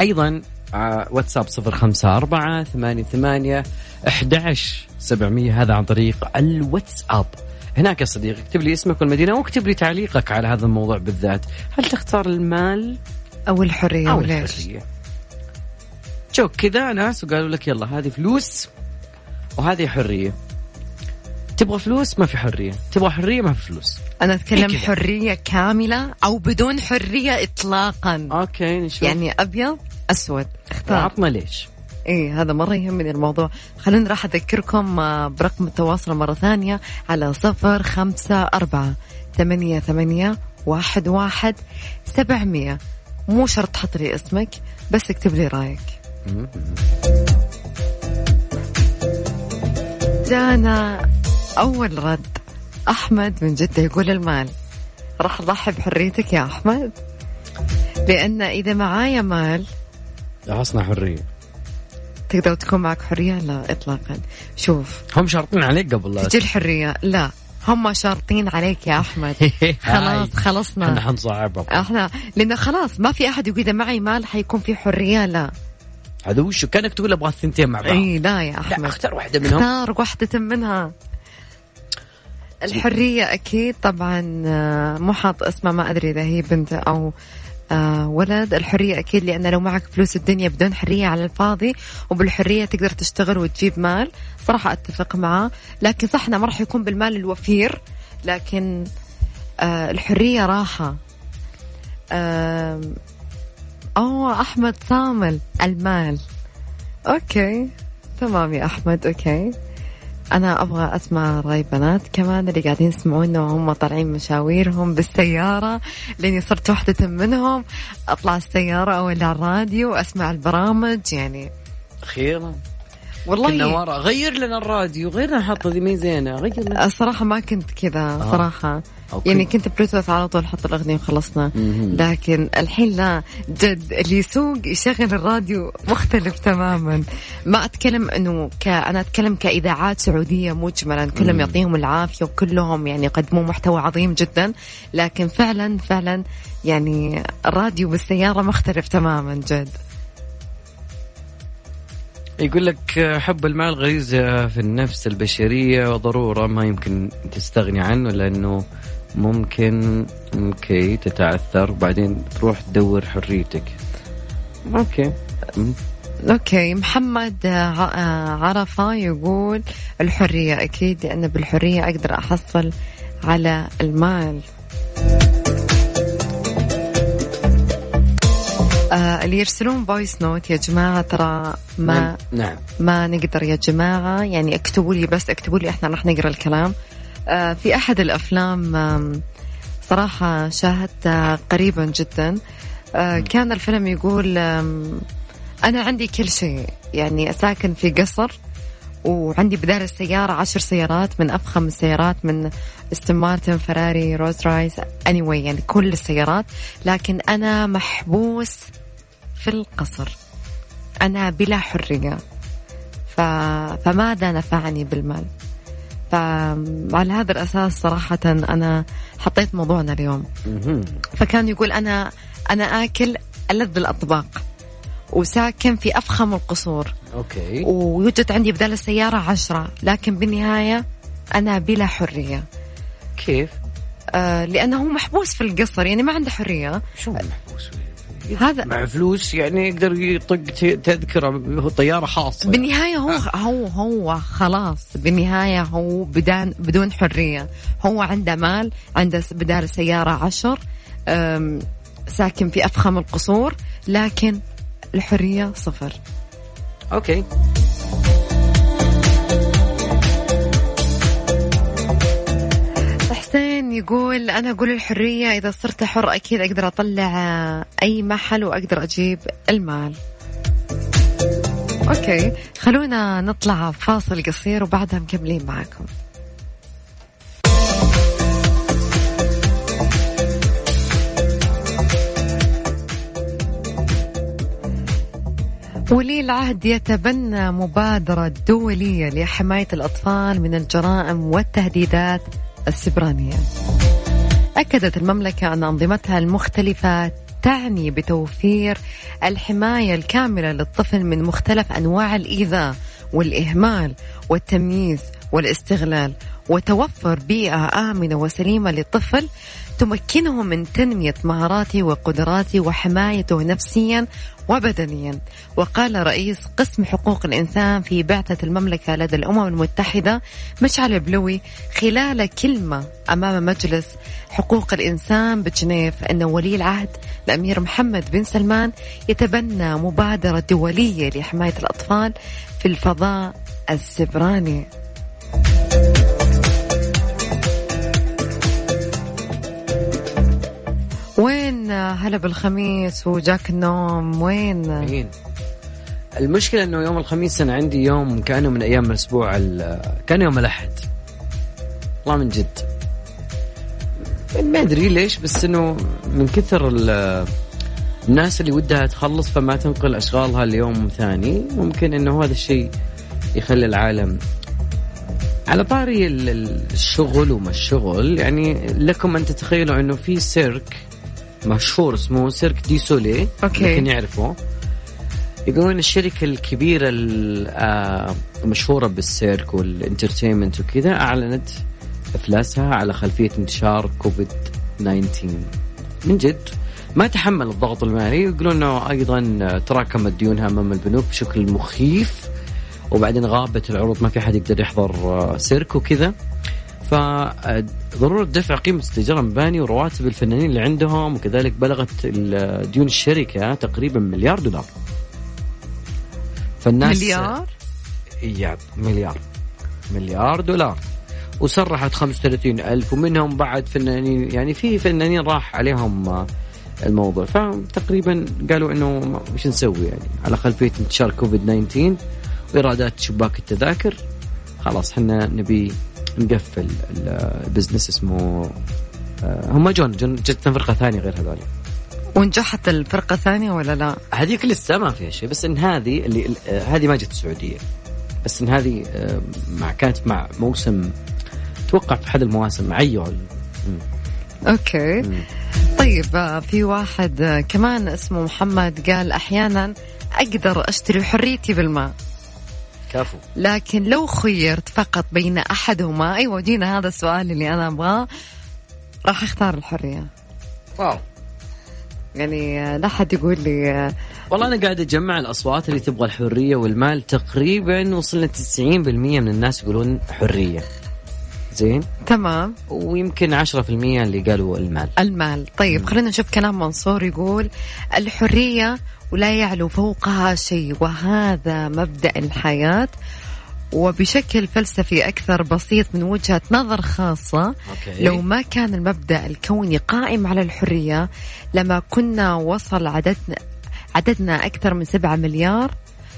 أيضا آه واتساب صفر خمسة أربعة ثمانية ثمانية أحد سبعمية هذا عن طريق الواتساب. هناك يا صديقي اكتب لي اسمك والمدينة واكتب لي تعليقك على هذا الموضوع بالذات. هل تختار المال أو الحرية أو الحرية؟ شوف كذا ناس وقالوا لك يلا هذه فلوس وهذه حرية. تبغى فلوس؟ ما في حرية. تبغى حرية؟ ما في فلوس. أنا أتكلم حرية كاملة أو بدون حرية إطلاقا. أوكي نشوف. يعني أبيض أسود. اختار. عطنا ليش؟ إيه هذا مرة يهمني الموضوع. خلينا راح أذكركم آه، برقم التواصل مرة ثانية على صفر خمسة أربعة ثمانية ثمانية واحد واحد سبعمية. مو شرط تحط لي اسمك بس اكتب لي رأيك. جانا أول رد. أحمد من جدة يقول المال. راح أضحي بحريتك يا أحمد. لأن إذا معايا مال أصنع حرية. تقدر تكون معك حرية؟ لا إطلاقا. شوف. هم شارطين عليك قبل لا تجي الحرية؟ لا. هم شارطين عليك يا أحمد. خلاص خلصنا. إحنا حنصعبها. إحنا لأنه خلاص ما في أحد يقول إذا معي مال حيكون في حرية لا. هذا وش؟ كأنك تقول أبغى الثنتين مع بعض. إي لا يا أحمد. لا أختار واحدة منهم. اختار واحدة منها. الحرية أكيد طبعا آه، مو حاط اسمها ما أدري إذا هي بنت أو آه ولد. الحرية أكيد لأن لو معك فلوس الدنيا بدون حرية على الفاضي وبالحرية تقدر تشتغل وتجيب مال صراحة أتفق معاه. لكن صح ما راح يكون بالمال الوفير لكن آه الحرية راحة. أوه أحمد صامل المال. okay. تمام يا أحمد okay. أنا أبغى أسمع رأي بنات كمان اللي قاعدين يسمعونا وهم طالعين مشاويرهم بالسيارة لأني صرت واحدة منهم. أطلع السيارة أو على الراديو وأسمع البرامج يعني. أخيرا. والله كنا ورا. غير لنا الراديو غير نحط ذي مي زينة غير لنا. الصراحة ما كنت كذا آه. okay. يعني كنت بلوتوث على طول حط الأغنية وخلصنا. لكن الحين لا جد اللي يسوق يشغل الراديو مختلف تماما. ما أتكلم إنه ك... أنا أتكلم كإذاعات سعودية مجملا. كلهم يعطيهم العافية وكلهم يعني يقدموا محتوى عظيم جدا. لكن فعلا فعلا يعني الراديو بالسيارة مختلف تماما جد. يقول لك حب المال غريزة في النفس البشرية وضرورة ما يمكن تستغني عنه لأنه ممكن okay تتعثر وبعدين تروح تدور حريتك. okay. okay محمد عرفة يقول الحرية أكيد لأن بالحرية أقدر أحصل على المال. آه اللي يرسلون voice note يا جماعة ترى ما نعم. ما نقدر يا جماعة يعني اكتبوا لي بس اكتبوا لي إحنا راح نقرأ الكلام. آه في أحد الأفلام صراحة شاهدته قريبا جدا. آه كان الفيلم يقول أنا عندي كل شيء يعني ساكن في قصر وعندي بدال السيارة عشر سيارات من أفخم السيارات من أستون مارتن فراري رولز رويس anyway يعني كل السيارات. لكن أنا محبوس في القصر. أنا بلا حرية. ف... فماذا نفعني بالمال؟ فعلى هذا الأساس صراحة أنا حطيت موضوعنا اليوم. فكان يقول أنا أنا آكل ألذ الأطباق وساكن في أفخم القصور. أوكي. ويوجد عندي بدال السيارة عشرة لكن بالنهاية أنا بلا حرية. كيف؟ آه لأنه هو محبوس في القصر يعني ما عنده حرية. شو محبوس؟ هذا مع فلوس يعني يقدر يطق تذكرة طيارة خاصة. بالنهاية هو آه. هو هو خلاص. بالنهاية هو بدان بدون حرية. هو عنده مال عنده بدال سيارة عشر ساكن في أفخم القصور لكن الحرية صفر. أوكي. يقول أنا أقول الحرية إذا صرت حر أكيد أقدر أطلع أي محل وأقدر أجيب المال. أوكي خلونا نطلع فاصل قصير وبعدها مكملين معكم ولي العهد يتبنى مبادرة دولية لحماية الأطفال من الجرائم والتهديدات السبرانية. أكدت المملكة أن أنظمتها المختلفة تعني بتوفير الحماية الكاملة للطفل من مختلف أنواع الإيذاء والإهمال والتمييز والاستغلال وتوفر بيئة آمنة وسليمة للطفل تمكنه من تنمية مهاراته وقدراته وحمايته نفسيا وبدنيا. وقال رئيس قسم حقوق الإنسان في بعثة المملكة لدى الأمم المتحدة مشعل بلوي خلال كلمة أمام مجلس حقوق الإنسان بجنيف أن ولي العهد الأمير محمد بن سلمان يتبنى مبادرة دولية لحماية الأطفال في الفضاء السبراني. هلا بالخميس وجاك النوم وين؟ وين؟ المشكلة إنه يوم الخميس أنا عندي يوم كأنه من أيام الأسبوع كان يوم الأحد والله من جد ما أدري ليش بس إنه من كثر الناس اللي ودها تخلص فما تنقل أشغالها ليوم ثاني ممكن إنه هذا الشيء يخلي العالم على طاري الشغل وما الشغل يعني لكم أن تتخيلوا إنه في سيرك مشهور اسمه سيرك دو سوليه okay. يمكن يعرفه. يقولون الشركة الكبيرة المشهورة بالسيرك وال entertainment وكذا أعلنت إفلاسها على خلفية انتشار كوفيد 19 من جد ما تحمل الضغط المالي. يقولون إنه أيضا تراكمت ديونها أمام البنوك بشكل مخيف وبعدين غابت العروض ما في أحد يقدر يحضر سيرك وكذا. فضرورة دفع قيمة استئجار المباني ورواتب الفنانين اللي عندهم وكذلك بلغت ديون الشركة تقريبا مليار دولار. فالناس مليار؟ يا مليار. مليار دولار. وسرحت 35 ألف ومنهم بعد فنانين يعني في فنانين راح عليهم الموضوع. فتقريبا قالوا إنه وش نسوي يعني؟ على خلفيه انتشار كوفيد 19 وإيرادات شباك التذاكر. خلاص إحنا نبي نقفل ال business اسمه آه، هم جون جون جتنا فرقة ثانية غير هذول. ونجحت الفرقة الثانية ولا لا؟ هذيك لسه ما فيها شيء بس إن هذه اللي آه، هذه ما جت السعودية. بس إن هذه آه، مع كانت مع موسم أتوقع في أحد المواسم مع أيوه okay. مم. طيب في واحد كمان اسمه محمد قال أحيانا أقدر أشتري حريتي بالماء. كفو. لكن لو خيرت فقط بين أحدهما. أيوه جينا هذا السؤال اللي أنا أبغاه. راح أختار الحرية. واو. يعني لا حد يقول لي والله أنا قاعد أجمع الأصوات اللي تبغى الحرية والمال. تقريبا وصلنا 90% من الناس يقولون حرية. زين؟ تمام. ويمكن 10% اللي قالوا المال. المال. طيب خلينا نشوف كلام منصور يقول الحرية ولا يعلو فوقها شيء. وهذا مبدأ الحياة وبشكل فلسفي أكثر بسيط من وجهة نظر خاصة. أوكي. لو ما كان المبدأ الكوني قائم على الحرية لما كنا وصل عددنا عددنا أكثر من سبعة مليار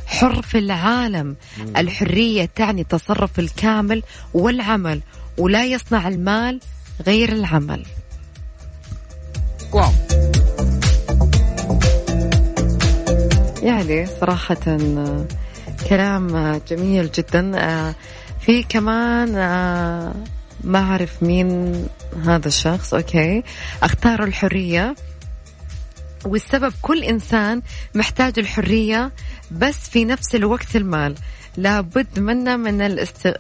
حر في العالم. مم. الحرية تعني التصرف الكامل والعمل ولا يصنع المال غير العمل. wow. يعني صراحة كلام جميل جدا. في كمان ما أعرف مين هذا الشخص. okay. أختار الحرية. والسبب كل إنسان محتاج الحرية بس في نفس الوقت المال. لابد منا من الاست...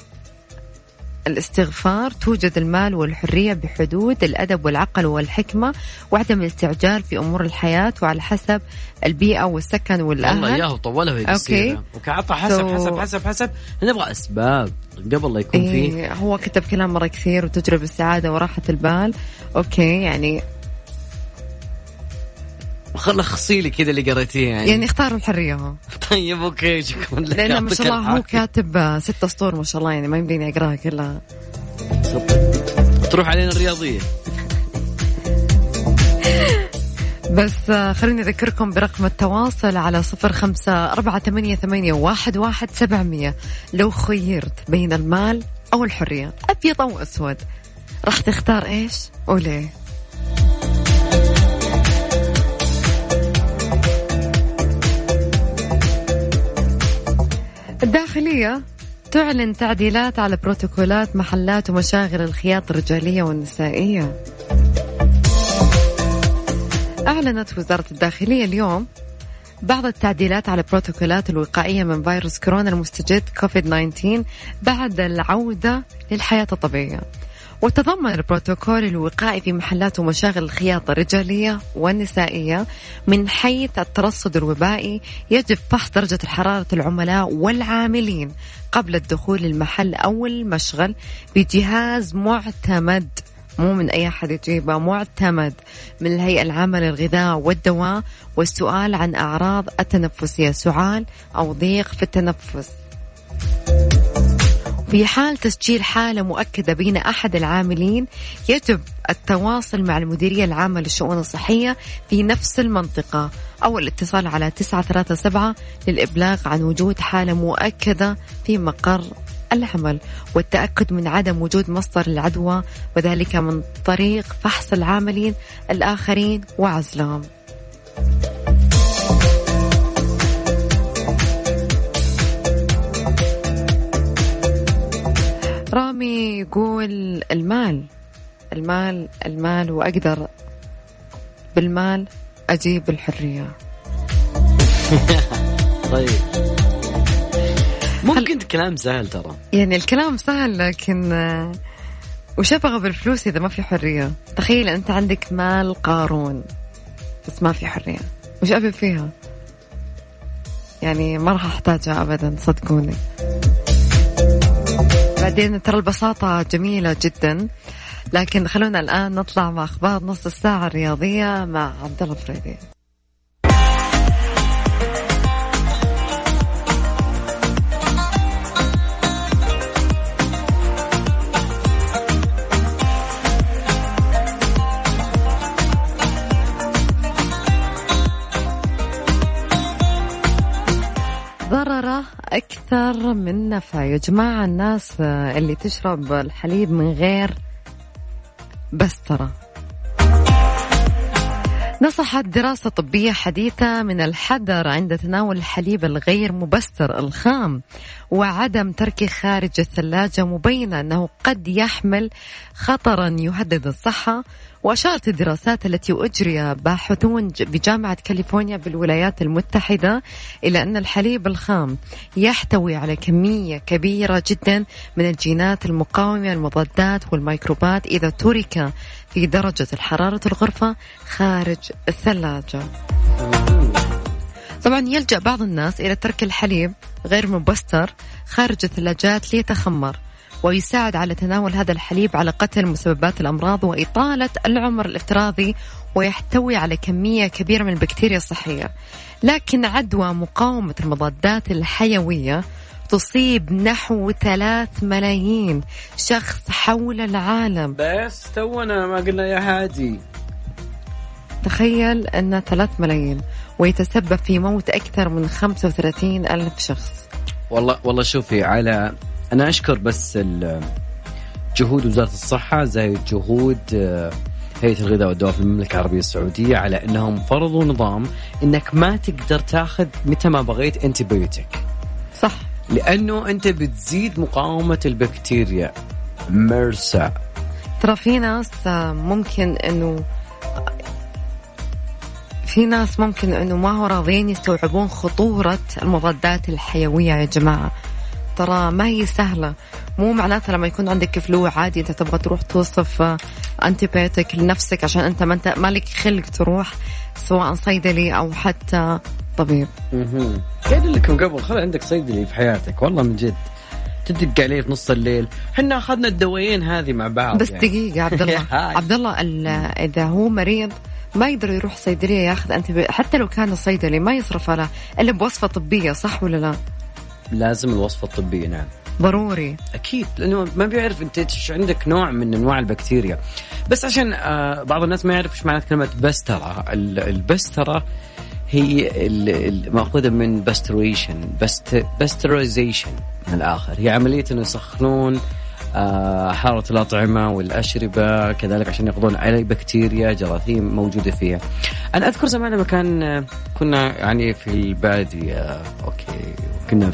الاستغفار توجد المال والحرية بحدود الأدب والعقل والحكمة وعدم الاستعجال في أمور الحياة وعلى حسب البيئة والسكن والأهل. والله إياه طوله أوكي. وكعطى حسب so... حسب حسب حسب. نبغى أسباب قبل لا يكون إيه فيه. هو كتب كلام مرة كثير وتجرب السعادة وراحة البال. أوكي يعني لخصي لي كذا اللي قريتيه يعني. يعني اختار الحرية هو. طيب أوكي شكرا لك. لأنه ما شاء الله هو كاتب ست أسطور ما شاء الله يعني ما يمديني أقراها كلها. تروح علينا الرياضية. بس آه، خليني أذكركم برقم التواصل على صفر خمسة أربعة ثمانية, ثمانية واحد, واحد سبعمية. لو خيرت بين المال أو الحرية. أبيض أو أسود. راح تختار إيش؟ وليه؟ الداخلية تعلن تعديلات على بروتوكولات محلات ومشاغل الخياطة الرجالية والنسائية. أعلنت وزارة الداخلية اليوم بعض التعديلات على البروتوكولات الوقائية من فيروس كورونا المستجد كوفيد 19 بعد العودة للحياة الطبيعية. وتضمن البروتوكول الوقائي في محلات ومشاغل الخياطة الرجالية والنسائية من حيث الترصد الوبائي يجب فحص درجة حرارة العملاء والعاملين قبل الدخول للمحل أو المشغل بجهاز معتمد. مو من أي أحد يجيبه معتمد من الهيئة العامة للغذاء والدواء. والسؤال عن أعراض التنفسية سعال أو ضيق في التنفس. في حال تسجيل حالة مؤكدة بين أحد العاملين يجب التواصل مع المديرية العامة للشؤون الصحية في نفس المنطقة أو الاتصال على 937 للإبلاغ عن وجود حالة مؤكدة في مقر العمل والتأكد من عدم وجود مصدر العدوى وذلك من طريق فحص العاملين الآخرين وعزلهم. رامي يقول المال المال المال وأقدر بالمال أجيب الحرية. طيب. ممكن كلام سهل ترى. يعني الكلام سهل لكن آه، وش أبغى بالفلوس إذا ما في حرية؟ تخيل أنت عندك مال قارون بس ما في حرية. وش أبي فيها؟ يعني ما راح أحتاجها ابدا صدقوني. بعدين ترى البساطة جميلة جدا. لكن خلونا الآن نطلع مع أخبار نص الساعة الرياضية مع عبد الله من نفع يا جماعة الناس اللي تشرب الحليب من غير بسترة. نصحت دراسة طبية حديثة من الحذر عند تناول الحليب الغير مبستر الخام وعدم تركه خارج الثلاجة مبينة أنه قد يحمل خطرا يهدد الصحة وأشارت الدراسات التي أجري باحثون بجامعة كاليفورنيا بالولايات المتحدة إلى أن الحليب الخام يحتوي على كمية كبيرة جدا من الجينات المقاومة المضادات والميكروبات إذا ترك في درجة الحرارة الغرفة خارج الثلاجة. طبعا يلجأ بعض الناس إلى ترك الحليب غير مبستر خارج الثلاجات ليتخمر ويساعد على تناول هذا الحليب على قتل مسببات الأمراض وإطالة العمر الافتراضي ويحتوي على كمية كبيرة من البكتيريا الصحية. لكن عدوى مقاومة المضادات الحيوية تصيب نحو ثلاث ملايين شخص حول العالم. بس تونا ما قلنا يا هادي. تخيل أن ثلاث ملايين ويتسبب في موت أكثر من 35 ألف شخص. والله والله شوفي على أنا أشكر بس جهود وزارة الصحة زي جهود آه، هيئة الغذاء والدواء في المملكة العربية السعودية على أنهم فرضوا نظام أنك ما تقدر تاخذ متى ما بغيت أنتيبيوتيك. صح. لأنه أنت بتزيد مقاومة البكتيريا. مرسى. ترى في ناس ممكن إنه في ناس ممكن إنه ما هو راضيين يستوعبون خطورة المضادات الحيوية يا جماعة. ترى ما هي سهلة. مو معناتها لما يكون عندك فلو عادي أنت تبغى تروح توصف انتيبيوتيك لنفسك عشان أنت ما أنت مالك خلق تروح سواء صيدلي أو حتى طبيب. قايل لكم قبل خلي عندك صيدلي في حياتك والله من جد. تدق عليه في نص الليل. إحنا أخذنا الدوايين هذه مع بعض بس يعني. دقيقة عبد الله. عبد الله إذا هو مريض ما يقدر يروح صيدلية ياخذ انت حتى لو كان الصيدلي ما يصرف على إلا بوصفة طبية صح ولا لا؟ لازم الوصفة الطبية نعم. ضروري. أكيد لأنه ما بيعرف أنت إيش عندك نوع من أنواع البكتيريا. بس عشان آه بعض الناس ما يعرف إيش معنات كلمة بسترة. البسترة هي مأخوذة من pasteurization pasteurization من الآخر. هي عمليه انه يسخنون آه، حرارة الأطعمة والأشربة كذلك عشان يقضون على بكتيريا جراثيم موجودة فيها. أنا أذكر زمان لما كان آه، كنا يعني في البادية. أوكي كنا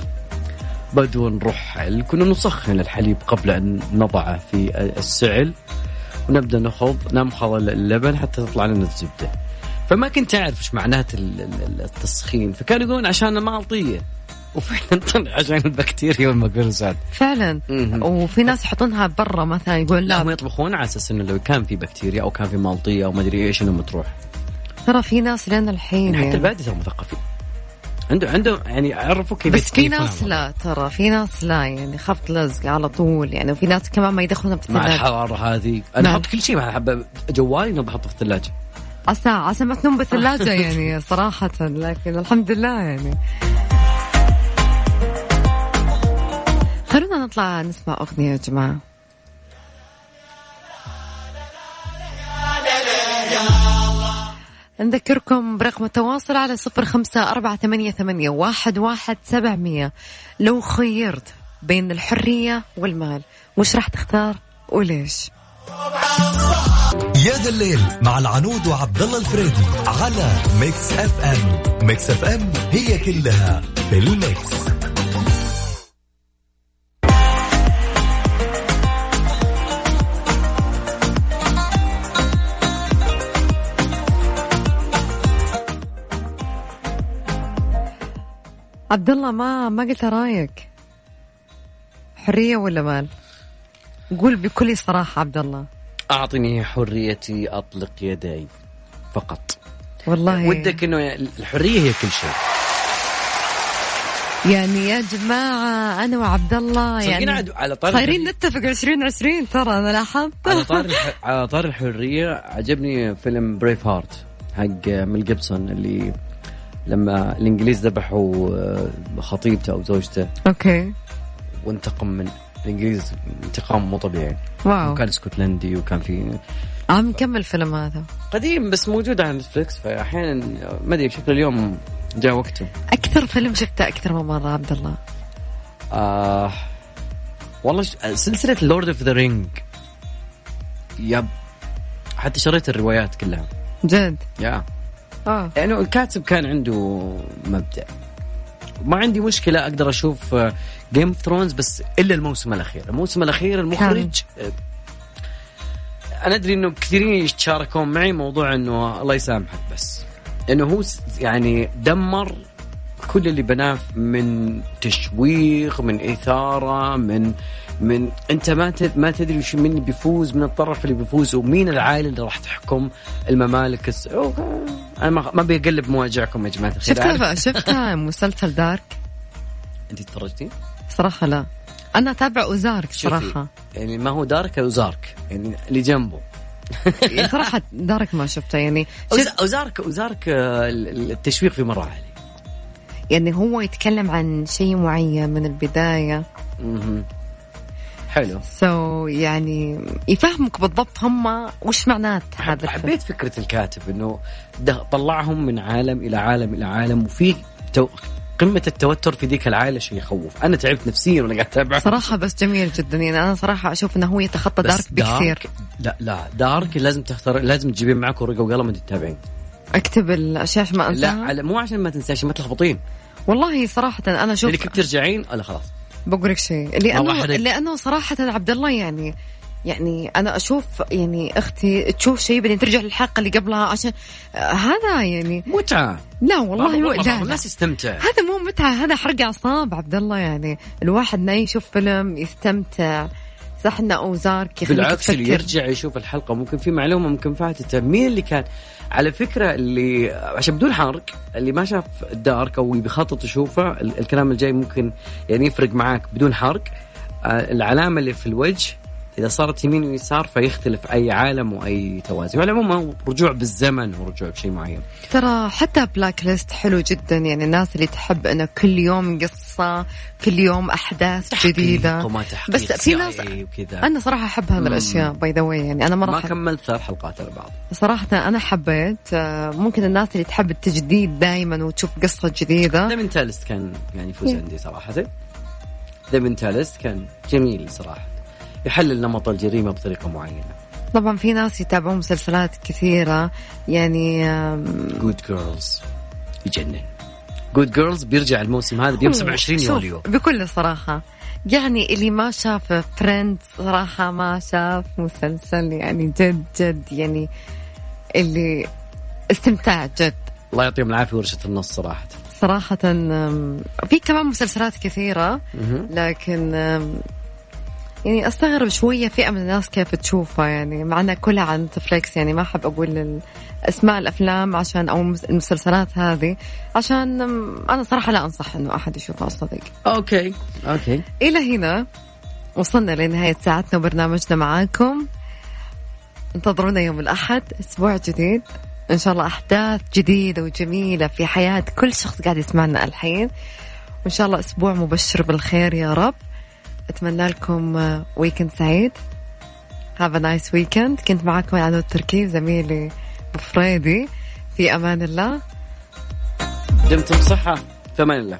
بدو نروح كنا نسخن الحليب قبل أن نضعه في السعل ونبدأ نخض نمخض اللبن حتى تطلع لنا الزبدة. فما كنت أعرف إيش معنات التسخين. فكانوا يقولون عشان المالطيه وفعلا طلع عشان البكتيريا والميكروبات فعلا. وفي ناس يحطونها برا مثلا يقول لا. هم يطبخون على أساس إنه لو كان في بكتيريا أو كان في مالطية أو ما أدري إيش انهم تروح ترى في ناس لين الحين حتى يعني. الباديه ترى مثقفين. عنده عنده يعني عرفوا كيف بس في ناس لا ترى. في ناس لا يعني. خفت لزق على طول يعني. وفي ناس كمان ما يدخلونها في الثلاجه مع الحرارة هذه. أنا أحط كل شيء مع جوالي بحطه في الثلاجة. عسى ما تنوم بالثلاجة يعني صراحة. لكن الحمد لله يعني. خلونا نطلع نسمع أغنية يا جماعة. نذكركم برقم التواصل على صفر خمسة أربعة ثمانية, ثمانية واحد, واحد سبعمية. لو خيرت بين الحرية والمال وش راح تختار وليش؟ يا ذا الليل مع العنود وعبد الله الفريدي على Mix FM Mix FM هي كلها في ال mix. عبد الله ما ما قلت رأيك؟ حرية ولا مال؟ قول بكل صراحة عبد الله أعطني حريتي أطلق يدي فقط. والله. ودك أنه الحرية هي كل شيء. يعني يا جماعة أنا وعبد الله يعني على طار صايرين نتفق 2020 ترى أنا لاحظت. على طار على طار الحرية عجبني فيلم بريف هارت حق ميل جيبسون اللي لما الإنجليز ذبحوا آه، خطيبته أو زوجته. okay. وانتقم من الإنجليز انتقام مو طبيعي. wow. وكان اسكتلندي وكان في عم كم الفيلم هذا؟ قديم بس موجود على Netflix فأحيانا ما أدري شكل اليوم جاء وقته. أكثر فيلم شفته أكثر من مرة عبد الله. آه والله سلسلة Lord of the Rings yep. حتى شريت الروايات كلها. جد؟ yeah. آه. يعني الكاتب كان عنده مبدأ. ما عندي مشكلة أقدر أشوف Game of Thrones بس إلا الموسم الأخير، الموسم الأخير المخرج كان. أنا أدري إنه كثيرين يتشاركون معي موضوع إنه الله يسامحك بس إنه هو يعني دمر كل اللي بناه من تشويق من إثارة من من أنت ما ما تدري وش مين بيفوز من الطرف اللي بيفوز ومين العائلة اللي راح تحكم الممالك؟ الس... أنا ما ما بيقلب مواجعكم يا جماعة الخير. شفتها شفتها مسلسل دارك؟ أنت تفرجتي؟ صراحة لا. أنا أتابع أوزارك صراحة. يعني ما هو دارك أوزارك يعني اللي جنبه. صراحة دارك ما شفته يعني اوزارك أوزارك آه، التشويق في مره عالي يعني هو يتكلم عن شيء معين من البداية. حلو. so so, يعني يفهمك بالضبط هم وش معنات هذا حبيت فكرة الكاتب إنه طلعهم من عالم إلى عالم إلى عالم وفي تو... قمة التوتر في ذيك العائلة شيء يخوف، أنا تعبت نفسيا وأنا قاعد أتابع. صراحة بس جميل جدا. يعني أنا صراحة أشوف أنه هو يتخطى Dark بكثير. لا لا. Dark لازم تختار لازم تجيبين معك ورقة وقلم وأنت تتابعين. اكتب الأشياء عشان ما أنساها؟ لا مو عشان ما تنسى عشان ما تلخبطين. والله صراحة أنا أشوف لأنك بترجعين لا خلاص. بقول لك شيء. لأنه لأنه صراحة عبد الله يعني يعني أنا أشوف يعني أختي تشوف شيء بعدين ترجع للحلقة اللي قبلها عشان هذا يعني متعة. لا والله مو لا الناس تستمتع هذا مو متعة هذا حرق أعصاب عبد الله يعني. الواحد نايم يشوف فيلم يستمتع. صح إنه اوزار بالعكس اللي يرجع يشوف الحلقة ممكن في معلومة ممكن فاتته مين اللي كان على فكرة اللي عشان بدون حرق اللي ما شاف الدارك أو بيخطط يشوفه الكلام الجاي ممكن يعني يفرق معاك بدون حرق. آه، العلامة اللي في الوجه إذا صارت يمين ويسار فيختلف أي عالم وأي توازي. وعلى العموم رجوع بالزمن ورجوع بشيء معين. ترى حتى بلاك ليست حلو جدا. يعني الناس اللي تحب إنه كل يوم قصة كل يوم أحداث جديدة. بس في ناس وكذا. أنا صراحة أحب هذه الأشياء by the يعني أنا مره ما كملت ثلاث حلقات على بعض. صراحة أنا حبيت آه، ممكن الناس اللي تحب التجديد دائما وتشوف قصة جديدة. The Mentalist كان يعني يفوز عندي صراحة. The Mentalist كان جميل صراحة. يحلل نمط الجريمة بطريقة معينة. طبعا في ناس يتابعون مسلسلات كثيرة يعني Good Girls يجنن. Good Girls بيرجع الموسم هذا بيوم 27 يوليو. بكل صراحة يعني اللي ما شاف Friends صراحة ما شاف مسلسل يعني جد جد يعني اللي استمتاع جد. الله يعطيهم العافية ورشة النص صراحة. صراحة في كمان مسلسلات كثيرة لكن يعني أستغرب شوية فئة من الناس كيف تشوفها يعني مع إنها كلها عن Netflix يعني ما أحب أقول اسماء الأفلام عشان أو المسلسلات هذه عشان أنا صراحة لا أنصح إنه أحد يشوفها الصديق okay. okay. إلى هنا وصلنا لنهاية ساعتنا وبرنامجنا معاكم. انتظرونا يوم الأحد أسبوع جديد. إن شاء الله أحداث جديدة وجميلة في حياة كل شخص قاعد يسمعنا الحين. وإن شاء الله أسبوع مبشر بالخير يا رب. أتمنى لكم weekend سعيد. have nice weekend كنت معكم على التركيز زميلي بفريدي في أمان الله. دمتم صحة. في أمان الله.